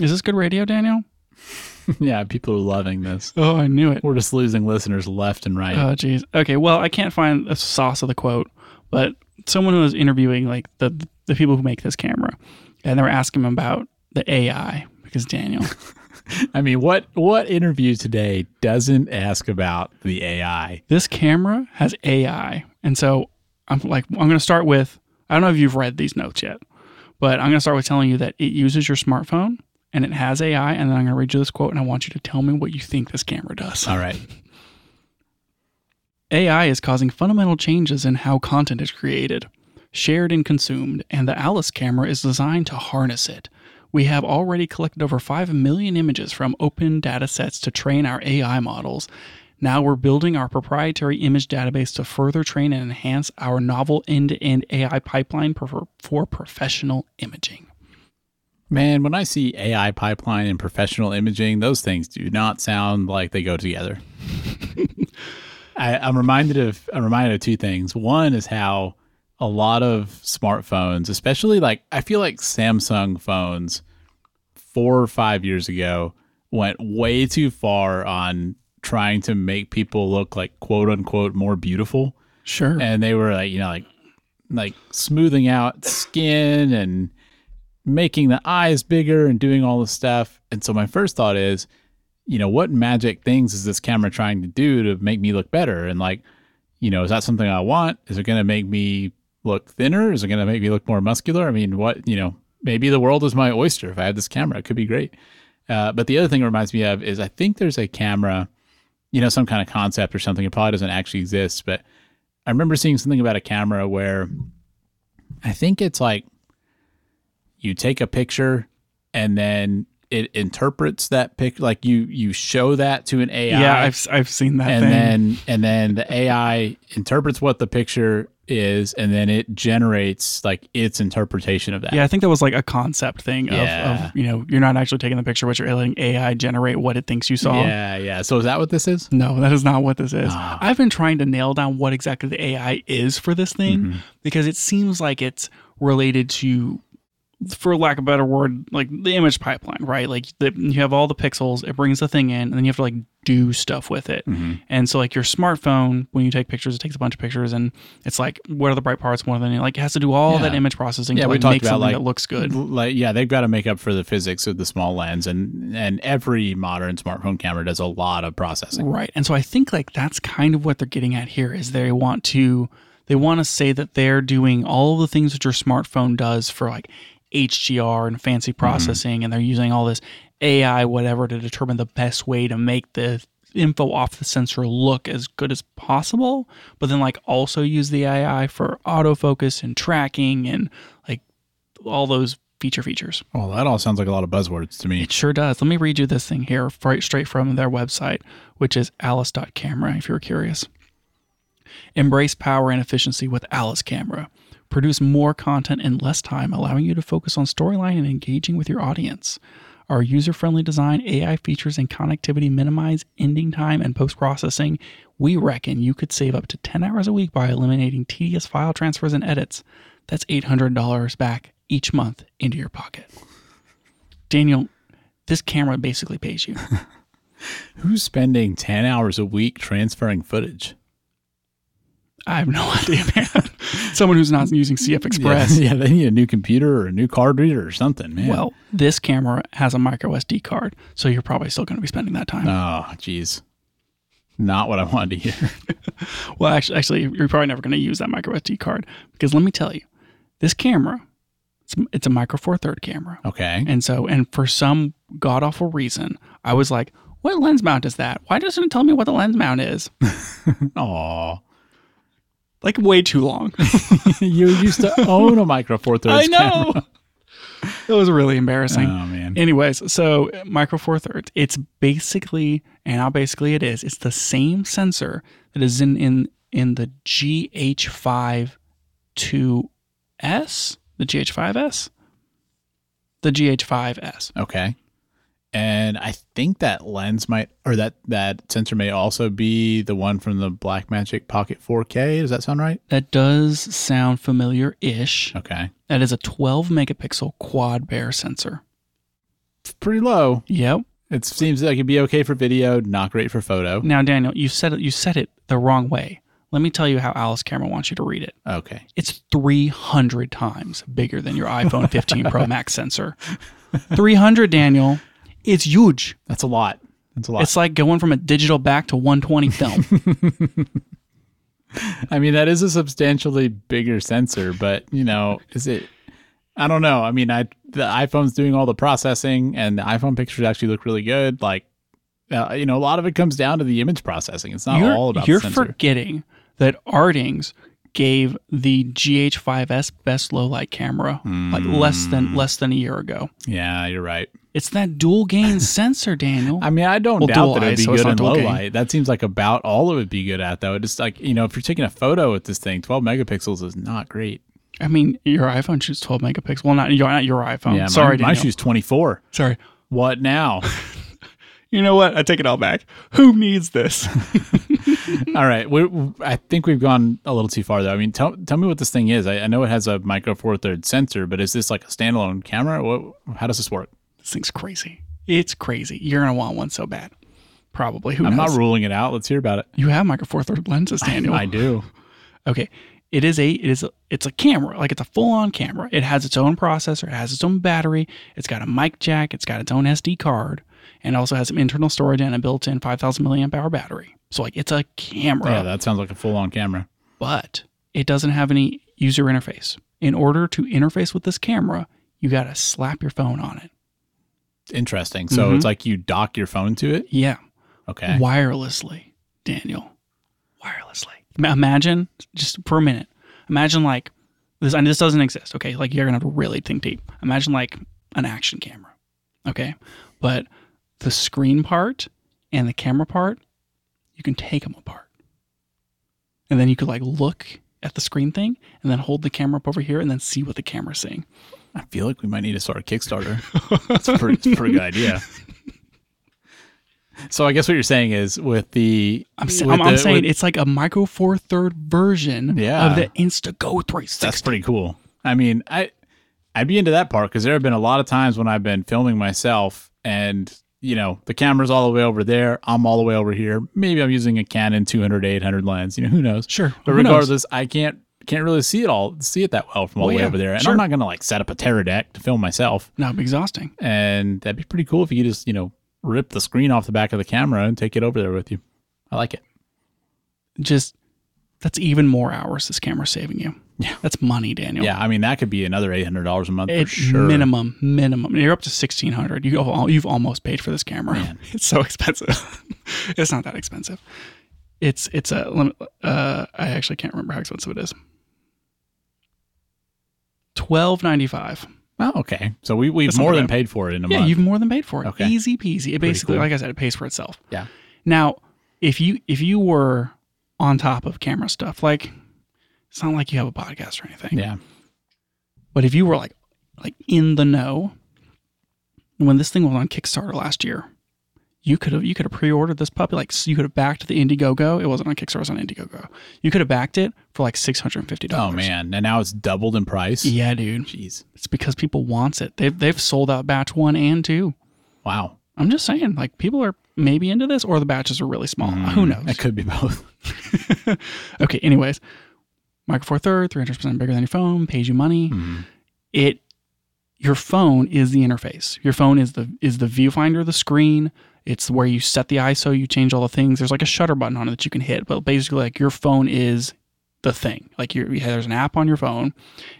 Is this good radio, Daniel? (laughs) yeah, people are loving this. Oh, I knew it. We're just losing listeners left and right. Oh, jeez. Okay. Well, I can't find the sauce of the quote, but someone who was interviewing like the the people who make this camera, and they were asking him about the AI because Daniel. (laughs) (laughs) I mean, what what interview today doesn't ask about the AI? this camera has AI, and so I'm like, I'm going to start with. I don't know if you've read these notes yet, but I'm going to start with telling you that it uses your smartphone and it has AI, and then I'm going to read you this quote, and I want you to tell me what you think this camera does. All right. (laughs) AI is causing fundamental changes in how content is created, shared, and consumed, and the Alice camera is designed to harness it. We have already collected over 5 million images from open data sets to train our AI models. Now we're building our proprietary image database to further train and enhance our novel end to end AI pipeline for, professional imaging. Man, when I see AI pipeline and professional imaging, those things do not sound like they go together. (laughs) I, I'm reminded of I'm reminded of two things. One is how a lot of smartphones, especially like I feel like Samsung phones four or five years ago went way too far on trying to make people look like quote unquote more beautiful. Sure. and they were like you know like like smoothing out skin and making the eyes bigger and doing all this stuff. And so my first thought is you know what magic things is this camera trying to do to make me look better? And like you know is that something i want? Is it going to make me look thinner? Is it going to make me look more muscular? I mean what you know maybe the world is my oyster if i had this camera. It could be great. Uh, but the other thing it reminds me of is i think there's a camera you know some kind of concept or something. It probably doesn't actually exist but I remember seeing something about a camera where I think it's like you take a picture and then it interprets that pic like you you show that to an AI yeah, I've, I've seen that and thing. then and then the AI interprets what the picture is and then it generates like its interpretation of that. Yeah, I think that was like a concept thing of, Yeah. of, you know, you're not actually taking the picture, but you're letting AI generate what it thinks you saw. Yeah, yeah. So is that what this is? No, that is not what this is. Ah. I've been trying to nail down what exactly the AI is for this thing Mm-hmm. because it seems like it's related to, for lack of a better word, like the image pipeline, right? Like the, you have all the pixels, it brings the thing in, and then you have to like do stuff with it. Mm-hmm. And so, like your smartphone, when you take pictures, it takes a bunch of pictures, and it's like, what are the bright parts more than like it has to do all Yeah. that image processing Yeah, to we like, talked make about, something like, that looks good. Like yeah, they've got to make up for the physics of the small lens and and every modern smartphone camera does a lot of processing. Right. And so I think like that's kind of what they're getting at here is they want to they want to say that they're doing all the things that your smartphone does for like HDR and fancy mm-hmm. processing and they're using all this AI whatever to determine the best way to make the info off the sensor look as good as possible, but then like also use the AI for autofocus and tracking and like all those feature features. Well, that all sounds like a lot of buzzwords to me. It sure does. Let me read you this thing here right straight from their website, which is alice.camera if you're curious. Embrace power and efficiency with Alice Camera. Produce more content in less time, allowing you to focus on storyline and engaging with your audience. Our user friendly design, AI features, and connectivity minimize ending time and post processing. We reckon you could save up to 10 hours a week by eliminating tedious file transfers and edits. That's $800 back each month into your pocket. Daniel, this camera basically pays you. (laughs) Who's spending 10 hours a week transferring footage? I have no (laughs) idea, man. Someone who's not using CF Express. Yeah, (laughs) yeah, they need a new computer or a new card reader or something, man. Well, this camera has a micro SD card, so you're probably still going to be spending that time. oh, geez. Not what I wanted to hear. (laughs) Well, actually, actually, you're probably never going to use that micro SD card because let me tell you, this camera, it's, it's a micro four third camera, Okay. and so and for some god awful reason, I was like, "What lens mount is that? Why doesn't it tell me what the lens mount is?" Aw. Like way too long. (laughs) (laughs) you used to own a Micro Four Thirds I know. it was really embarrassing. Oh, man. Anyways, so Micro Four Thirds, it's basically, and how basically it is, it's the same sensor that is in in in the GH5 2S, the GH5S, the GH5S. Okay. And I think that lens might, or that that sensor may also be the one from the Blackmagic Pocket 4K. Does that sound right? That does sound familiar-ish. Okay. That is a 12 megapixel quad Bayer sensor. It's pretty low. Yep. It seems like it'd be okay for video, not great for photo. Now, Daniel, you said it. You said it the wrong way. Let me tell you how Alice Camera wants you to read it. Okay. It's 300 times bigger than your iPhone 15 Pro Max sensor. (laughs) 300, Daniel. It's huge. That's a lot. That's a lot. It's like going from a digital back to 120 film. (laughs) (laughs) I mean, that is a substantially bigger sensor, but you know, is it? I don't know. I mean, I the iPhone's doing all the processing, and the iPhone pictures actually look really good. Like, uh, you know, a lot of it comes down to the image processing. It's not you're all about you're the sensor. forgetting that Artings gave the GH5S best low light camera like less Hmm. than less than a year ago. yeah, you're right. It's that dual gain (laughs) sensor, Daniel. I mean, I don't Well, doubt that it'd be good in low gain. light. That seems like about all it would be good at, though. It's like you know, if you're taking a photo with this thing, 12 megapixels is not great. I mean, your iPhone shoots 12 megapixels. Well, not your not your iPhone. Yeah, Sorry, my, my shoots 24. Sorry. What now? (laughs) You know what? I take it all back. Who needs this? (laughs) All right, we, I think we've gone a little too far though. I mean, tell tell me what this thing is. I, I know it has a micro four thirds sensor, but is this like a standalone camera? What? How does this work? This thing's crazy. It's crazy. You're gonna want one so bad. Probably. Who I'm knows? not ruling it out. Let's hear about it. you have micro four third lenses, (laughs) Daniel. I do. Okay. It is a it is a, it's a camera like it's a full on camera. It has its own processor. It has its own battery. It's got a mic jack. It's got its own SD card, and also has some internal storage and a built-in 5,000 milliamp hour battery. So like it's a camera, Yeah, that sounds like a full on camera. but it doesn't have any user interface. In order to interface with this camera, you got to slap your phone on it. Interesting. So Mm-hmm. it's like you dock your phone to it. Yeah, Okay. wirelessly, Daniel. Wirelessly. Ma- Imagine just for a minute. Imagine like this. I know this doesn't exist. Okay, like you're gonna have to really think deep. Imagine like an action camera. Okay, but the screen part and the camera part, you can take them apart, and then you could like look at the screen thing and then hold the camera up over here and then see what the camera's seeing. I feel like we might need to start a Kickstarter. (laughs) That's a pretty, pretty good idea. So I guess what you're saying is with the I'm, with I'm, I'm the- saying with- it's like a micro four third version Yeah. of the Insta Instago 360. That's pretty cool. I mean, I I'd be into that part because there have been a lot of times when I've been filming myself and you know the camera's all the way over there, I'm all the way over here. Maybe I'm using a Canon 200 800 lens. You know, who knows? Sure. But Who knows? regardless, I can't can't really see it all see it that well from all Well, the way yeah, over there, and sure. I'm not gonna like set up a Teradek to film myself. It'd be exhausting. And that'd be pretty cool if you could just you know rip the screen off the back of the camera and take it over there with you. I like it. Just that's even more hours this camera's saving you. Yeah. That's money, Daniel. Yeah, I mean that could be another eight hundred dollars a month It, for sure. Minimum, minimum. You're up to sixteen hundred. You you've almost paid for this camera. Man. (laughs) It's so expensive. (laughs) it's not that expensive. It's it's a. Uh, I actually can't remember how expensive it is. Twelve ninety five Oh, okay. So we we've That's more than paid for it in a Yeah, month. you've more than paid for it. Okay. Easy peasy. It basically, cool. like I said, it pays for itself. yeah. Now, if you if you were on top of camera stuff, like it's not like you have a podcast or anything. Yeah. But if you were like like in the know, when this thing was on Kickstarter last year, you could have you could have pre-ordered this puppy. Like so you could have backed the Indiegogo. It wasn't on Kickstarter. It was on Indiegogo. You could have backed it for like six hundred and fifty dollars. Oh man. And now it's doubled in price. Yeah, dude. Jeez. It's because people wants it. They've they've sold out batch one and two. Wow. I'm just saying, like people are maybe into this, or the batches are really small. Mm, Who knows? It could be both. (laughs) (laughs) Okay, anyways, Micro Four Third, 300% bigger than your phone, pays you money. Mm-hmm. It your phone is the interface. Your phone is the is the viewfinder, the screen. It's where you set the ISO, you change all the things. There's like a shutter button on it that you can hit, but basically like your phone is the thing. Like you're, there's an app on your phone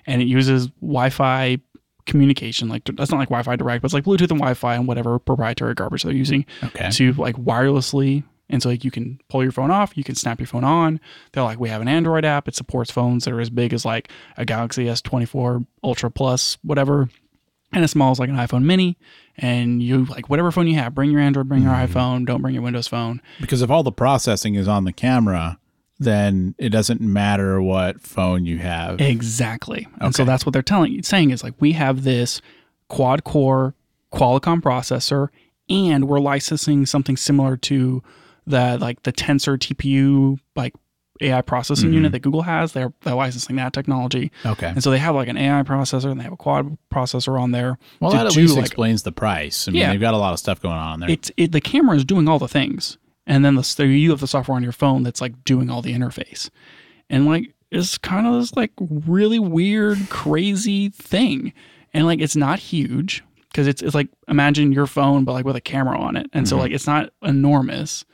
and it uses Wi-Fi communication. Like that's not like Wi-Fi direct, but it's like Bluetooth and Wi-Fi and whatever proprietary garbage they're using Okay. to like wirelessly and so like you can pull your phone off you can snap your phone on they're like we have an android app it supports phones that are as big as like a galaxy s24 ultra plus whatever and as small as like an iphone mini. And you like whatever phone you have bring your android bring your mm-hmm. iphone. Don't bring your windows phone. Because if all the processing is on the camera, then it doesn't matter what phone you have. exactly. And so that's what they're telling you saying is like we have this quad core qualcomm processor and we're licensing something similar to the like the tensor tpu like ai processing mm-hmm. unit that google has they're, they're licensing that technology Okay. and so they have like an ai processor and they have a quad processor on there Well, that at least like explains the price. I mean, Yeah. they've got a lot of stuff going on there. it's it, the camera is doing all the things and then the you have the software on your phone that's like doing all the interface and like it's kind of this like really weird crazy thing and like it's not huge because it's, it's like imagine your phone but like with a camera on it and so mm-hmm. like it's not enormous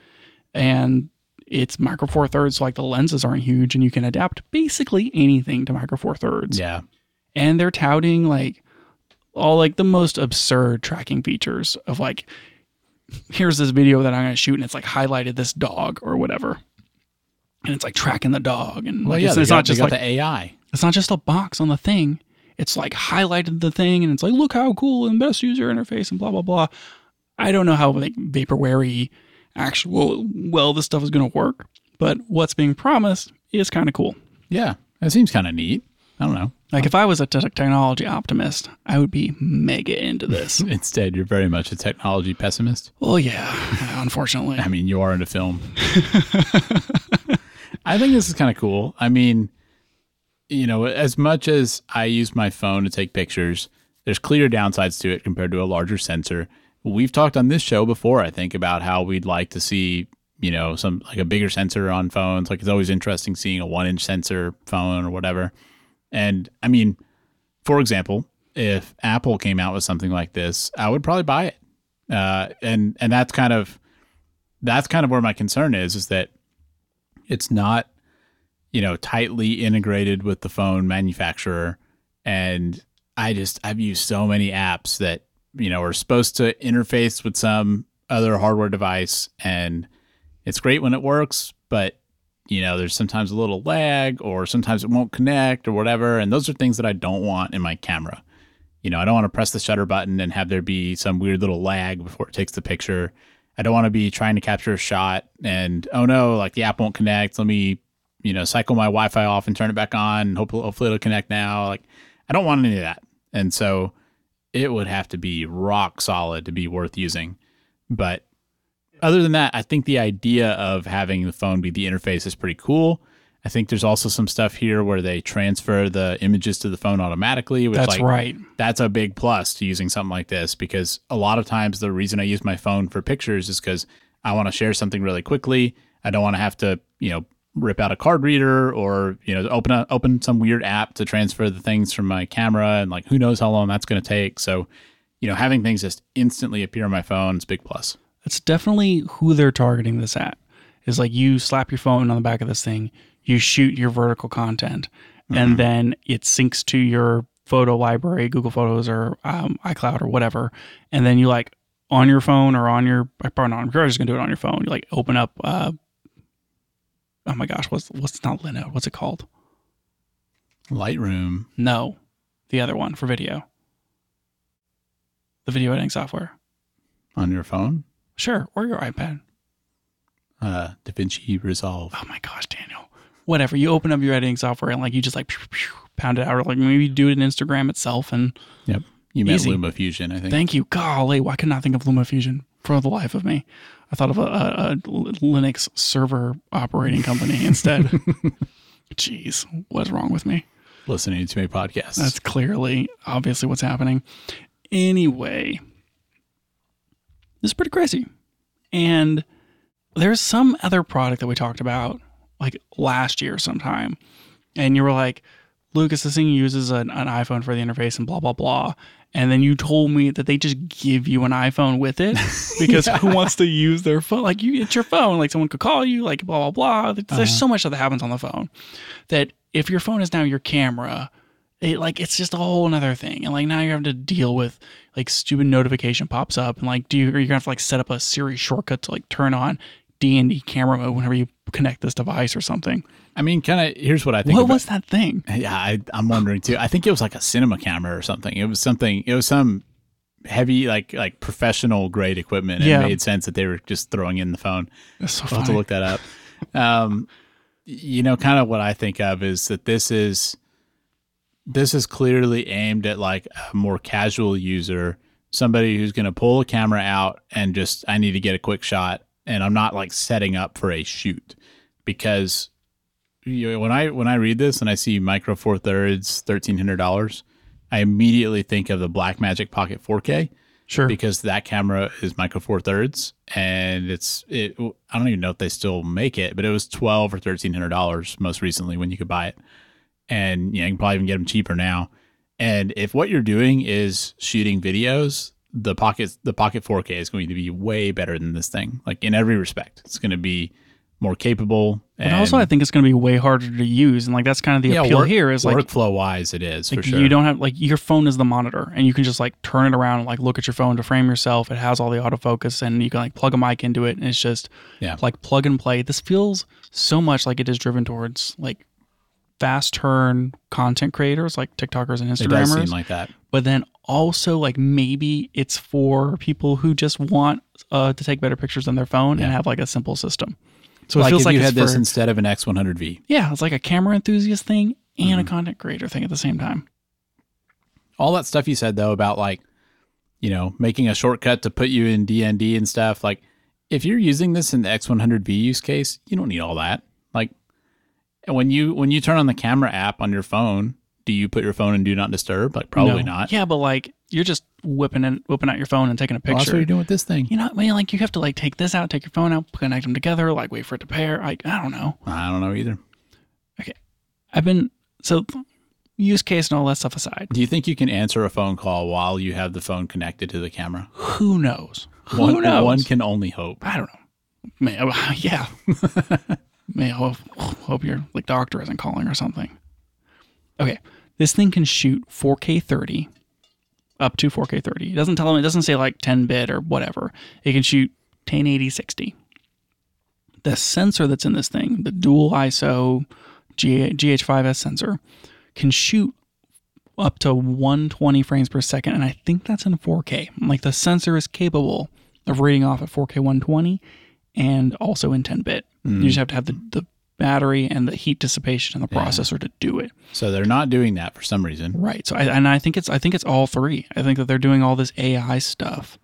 and it's micro four thirds so like the lenses aren't huge and you can adapt basically anything to micro four thirds yeah. and they're touting like all like the most absurd tracking features of like here's this video that I'm gonna shoot and it's like highlighted this dog or whatever. And it's like tracking the dog and Well, like yeah, it's, it's got, not just like the AI. it's not just a box on the thing. It's like highlighted the thing and it's like look how cool and best user interface and blah blah blah. I don't know how like vaporware actual well this stuff is gonna work, but what's being promised is kind of cool. Yeah. it seems kind of neat. I don't know. Like if I was a te- technology optimist, I would be mega into this. (laughs) Instead, you're very much a technology pessimist. well, yeah, unfortunately. (laughs) I mean, you are into film. (laughs) I think this is kind of cool. I mean, you know, as much as I use my phone to take pictures, there's clear downsides to it compared to a larger sensor. We've talked on this show before, I think, about how we'd like to see, you know, some like a bigger sensor on phones. Like it's always interesting seeing a one inch sensor phone or whatever. And I mean, for example, if Apple came out with something like this, I would probably buy it. Uh, and and that's kind of that's kind of where my concern is is that it's not you know tightly integrated with the phone manufacturer and i just i've used so many apps that you know are supposed to interface with some other hardware device and it's great when it works but you know there's sometimes a little lag or sometimes it won't connect or whatever and those are things that i don't want in my camera you know i don't want to press the shutter button and have there be some weird little lag before it takes the picture I don't want to be trying to capture a shot and oh no, like the app won't connect. Let me, you know, cycle my Wi-Fi off and turn it back on. Hopefully, hopefully it'll connect now. Like I don't want any of that. And so it would have to be rock solid to be worth using. But other than that, I think the idea of having the phone be the interface is pretty cool. I think there's also some stuff here where they transfer the images to the phone automatically, which That's like right. that's a big plus to using something like this because a lot of times the reason I use my phone for pictures is because I want to share something really quickly. I don't want to have to, you know, rip out a card reader or you know open a, open some weird app to transfer the things from my camera and like who knows how long that's going to take. So, you know, having things just instantly appear on my phone is big plus. That's definitely who they're targeting this at. Is like you slap your phone on the back of this thing, you shoot your vertical content, and then it syncs to your photo library, Google Photos or um, iCloud or whatever, and then you like on your phone or on your probably not. You're just gonna do it on your phone. You like open up. Uh, oh my gosh, what's what's not Linode? What's it called? Lightroom. No, the other one for video. the video editing software? On your phone, Sure, or your iPad. uh, DaVinci Resolve. Oh my gosh, Daniel. Whatever. You open up your editing software and like you just like pew, pew, pound it out, or like maybe do it in Instagram itself. And Yep. You meant Easy. LumaFusion, I think. thank you, golly, why couldn't I think of LumaFusion for the life of me? I thought of a, a, Linux server operating company (laughs) instead. Jeez, what's wrong with me? Listening to my podcast. That's clearly, obviously, what's happening. Anyway, this is pretty crazy. And there's some other product that we talked about like last year sometime. And you were like, Lucas, this thing uses an, an iPhone for the interface and blah, blah, blah. And then you told me that they just give you an iPhone with it (laughs) because who wants to use their phone? Like, you, it's your phone. Like, someone could call you, like, blah, blah, blah. There's uh-huh. so much that happens on the phone that if your phone is now your camera, it like it's just a whole another thing. And like now you're having to deal with like stupid notification pops up and like do you, you're gonna have to like set up a Siri shortcut to like turn on D and D camera mode whenever you connect this device or something. I mean, kind of. Here's what I think. What about- was that thing? Yeah, I, I'm wondering too. I think it was like a cinema camera or something. It was something. It was some heavy, like like professional grade equipment. It Yeah. made sense that they were just throwing in the phone. It's so I'll have to look that up. Um, you know, kind of what I think of is that this is this is clearly aimed at like a more casual user, somebody who's going to pull a camera out and just I need to get a quick shot, and I'm not like setting up for a shoot because you know, when I when I read this and I see micro four thirds thirteen hundred dollars, I immediately think of the Blackmagic Pocket 4K Sure. because that camera is micro four thirds and it's it i don't even know if they still make it but it was 12 or 1300 dollars most recently when you could buy it. And you, know, you can probably even get them cheaper now. And if what you're doing is shooting videos the pocket the pocket 4k is going to be way better than this thing like in every respect. It's going to be more capable But also, I think it's going to be way harder to use, and like that's kind of the yeah, appeal work- here is like workflow wise it is like for sure you don't have like your phone is the monitor, and you can just like turn it around and like look at your phone to frame yourself. It has all the autofocus, and you can like plug a mic into it, and it's just Yeah. like plug and play. This feels so much like it is driven towards like fast turn content creators like TikTokers and it does seem Instagrammers, like that but then also like maybe it's for people who just want uh, to take better pictures on their phone and have like a simple system. So like it feels if like you had this for- instead of an x100v yeah, it's like a camera enthusiast thing and Mm-hmm. a content creator thing at the same time. all that stuff you said though about like you know making a shortcut to put you in dnd and stuff like if you're using this in the x100v use case you don't need all that like when you when you turn on the camera app on your phone do you put your phone in do not disturb like probably No. not Yeah, but like you're just whipping it, whipping out your phone and taking a Well, that's what picture. you're doing with this thing you know, I mean, like you have to like take this out, take your phone out, connect them together, like wait for it to pair. Like I don't know. i don't know either Okay, I've been so use case and all that stuff aside. do you think you can answer a phone call while you have the phone connected to the camera Who knows? Who one, knows? one can only hope I don't know. May, oh, (laughs) yeah. May I hope, hope your like doctor isn't calling or something. Okay, this thing can shoot 4K 30, up to 4K 30. It doesn't tell them. It doesn't say like 10 bit or whatever. It can shoot 1080 60. The sensor that's in this thing, the dual ISO G- GH5S sensor, can shoot up to 120 frames per second, and I think that's in 4K. Like the sensor is capable of reading off at 4K 120 and also in 10 bit. You hmm. just have to have the, the battery and the heat dissipation in the processor to do it. so they're not doing that for some reason Right. So I, and I think it's I think it's all three. I think that they're doing all this AI stuff.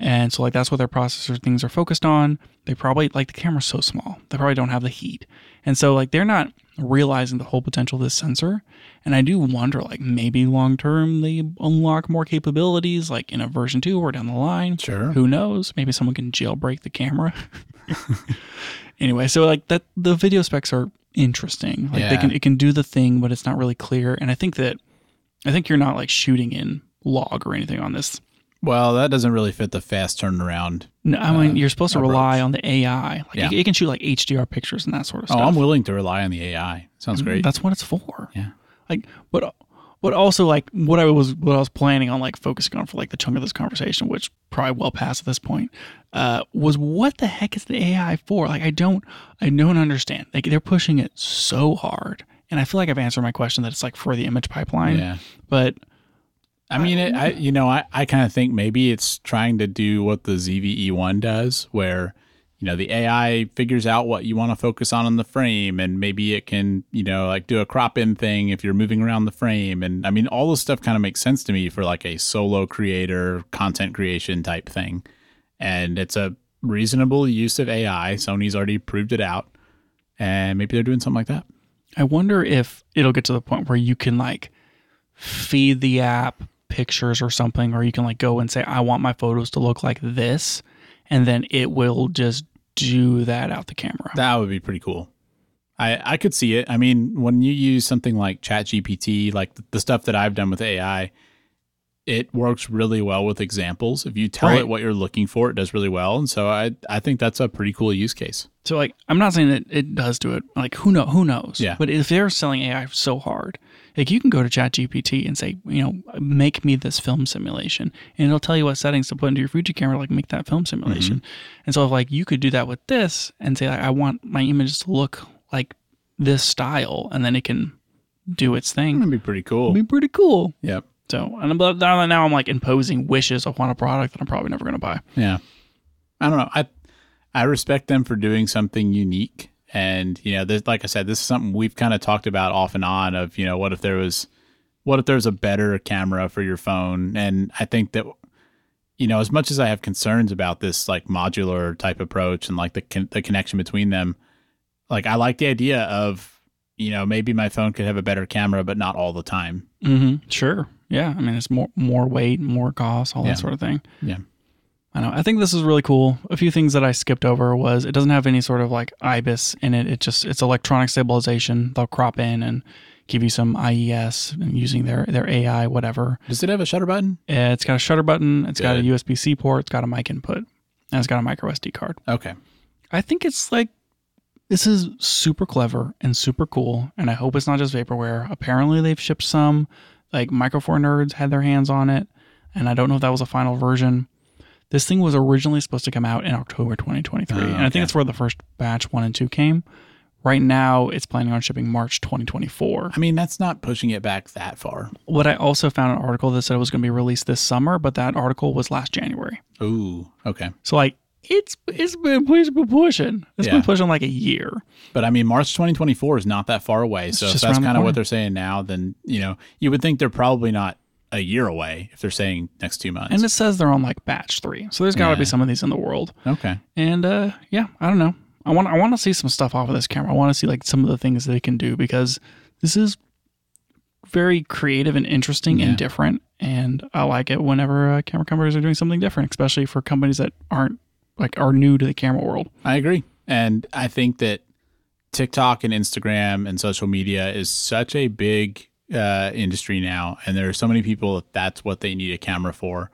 And so like that's what their processor things are focused on. They probably like the camera's so small. They probably don't have the heat. And so like they're not realizing the whole potential of this sensor. And I do wonder like maybe long term they unlock more capabilities like in a version 2 or down the line. Sure. Who knows? Maybe someone can jailbreak the camera. (laughs) (laughs) anyway, so like that the video specs are interesting. Like they can it can do the thing, but it's not really clear. And I think that I think you're not like shooting in log or anything on this. well that doesn't really fit the fast turnaround No, I mean uh, you're supposed to rely approach. on the AI. Like Yeah. it, it can shoot like HDR pictures and that sort of stuff. oh i'm willing to rely on the ai sounds mm, great That's what it's for. yeah Like, but but also like what I was what I was planning on like focusing on for like the chunk of this conversation, which probably well past at this point, uh, was what the heck is the AI for? Like, I don't I don't understand. Like they're pushing it so hard, and I feel like I've answered my question that it's like for the image pipeline. yeah But I mean, it, I you know, I, I kind of think maybe it's trying to do what the ZV-E1 does, where you know the AI figures out what you want to focus on in the frame, and maybe it can you know like do a crop in thing if you're moving around the frame, and I mean all this stuff kind of makes sense to me for like a solo creator content creation type thing, and it's a reasonable use of AI. Sony's already proved it out, and maybe they're doing something like that. I wonder if it'll get to the point where you can like feed the app pictures or something, or you can like go and say, I want my photos to look like this. And then it will just do that out the camera. That would be pretty cool. I, I could see it. I mean, when you use something like ChatGPT, like the, the stuff that I've done with AI, it works really well with examples. If you tell Right. it what you're looking for, it does really well. And so I I think that's a pretty cool use case. So like I'm not saying that it does do it. Like who know who knows? Yeah. But if they're selling AI so hard, like you can go to ChatGPT and say, you know, make me this film simulation, and it'll tell you what settings to put into your Fuji camera, like make that film simulation. Mm-hmm. And so if like you could do that with this and say, like, I want my images to look like this style, and then it can do its thing. That'd be pretty cool. It'd be pretty cool. Yep. So and but now now I'm like imposing wishes upon a product that I'm probably never gonna buy. Yeah. I don't know. I I respect them for doing something unique. And, you know, this, like I said, this is something we've kind of talked about off and on of, you know, what if there was what if there was a better camera for your phone? And I think that you know, as much as I have concerns about this like modular type approach and like the con- the connection between them, like I like the idea of, you know, maybe my phone could have a better camera but not all the time. Mm-hmm. Sure. Yeah. I mean, it's more more weight, more cost, all Yeah. that sort of thing. Yeah. I know. I think this is really cool. A few things that I skipped over was it doesn't have any sort of like IBIS in it. It just it's electronic stabilization. They'll crop in and give you some IES and using their their AI whatever. Does it have a shutter button? It's got a shutter button. It's got a USB C port. It's got a mic input, and it's got a micro SD card. Okay. I think it's like this is super clever and super cool, and I hope it's not just vaporware. Apparently, they've shipped some. Like Micro Four Nerds had their hands on it, and I don't know if that was a final version. This thing was originally supposed to come out in October 2023, Oh, and I think that's where the first batch one and two came. Right now, it's planning on shipping March 2024. I mean, that's not pushing it back that far. What I also found an article that said it was going to be released this summer, but that article was last January. Ooh, okay. So like it's it's been it's been pushing. It's Yeah. been pushing like a year. But I mean, March 2024 is not that far away. so if that's kind of what they're saying now, then, you know, you would think they're probably not a year away if they're saying next two months. And it says they're on like batch three. So there's got to Yeah. be some of these in the world. okay. And uh, yeah, I don't know. I want I want to see some stuff off of this camera. I want to see like some of the things they can do because this is very creative and interesting Yeah. and different. And I like it whenever uh, camera companies are doing something different, especially for companies that aren't like are new to the camera world. I agree. And I think that TikTok and Instagram and social media is such a big uh, industry now. And there are so many people that that's what they need a camera for.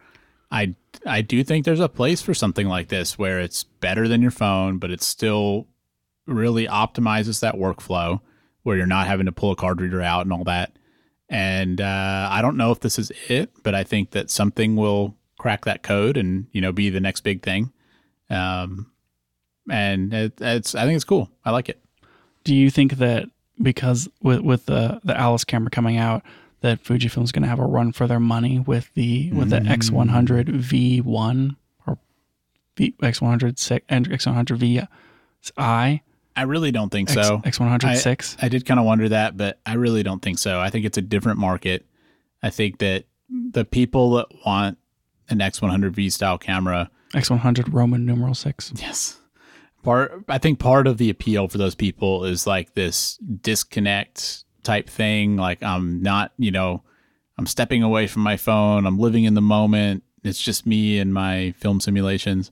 I, I do think there's a place for something like this where it's better than your phone, but it still really optimizes that workflow where you're not having to pull a card reader out and all that. And uh, I don't know if this is it, but I think that something will crack that code and you know be the next big thing. Um, and it, it's I think it's cool. I like it. Do you think that because with with the the Alice camera coming out, that Fujifilm's going to have a run for their money with the with the X100 V1 or V X100 six and X100 V I I really don't think X, so. X100 six? I did kind of wonder that, but I really don't think so. I think it's a different market. I think that the people that want an X100V style camera, X100 Roman numeral six. yes, part. I think part of the appeal for those people is like this disconnect type thing. Like I'm not, you know, I'm stepping away from my phone. I'm living in the moment. It's just me and my film simulations.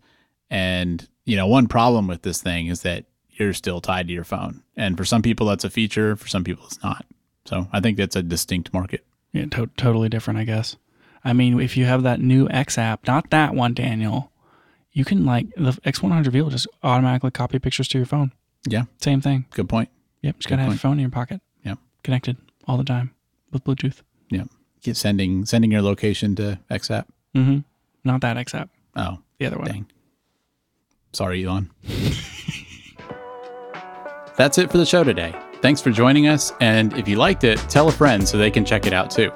And, you know, one problem with this thing is that you're still tied to your phone. And for some people, that's a feature. For some people, it's not. So I think that's a distinct market. Yeah, to- totally different, I guess. I mean, if you have that new X app, not that one, Daniel, you can like the X100V will just automatically copy pictures to your phone. Yeah. Same thing. Good point. Yep, just Good gotta have your phone in your pocket. Yep. connected all the time with Bluetooth. Yeah. Get sending sending your location to XApp. Mm-hmm. Not that X app, Oh, the other one. dang. Sorry, Elon. That's it for the show today. Thanks for joining us. And if you liked it, tell a friend so they can check it out too.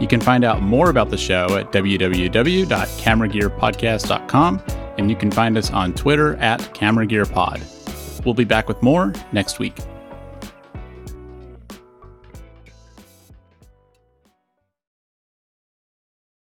You can find out more about the show at www.cameragearpodcast.com, and you can find us on Twitter at CameraGearPod. We'll be back with more next week.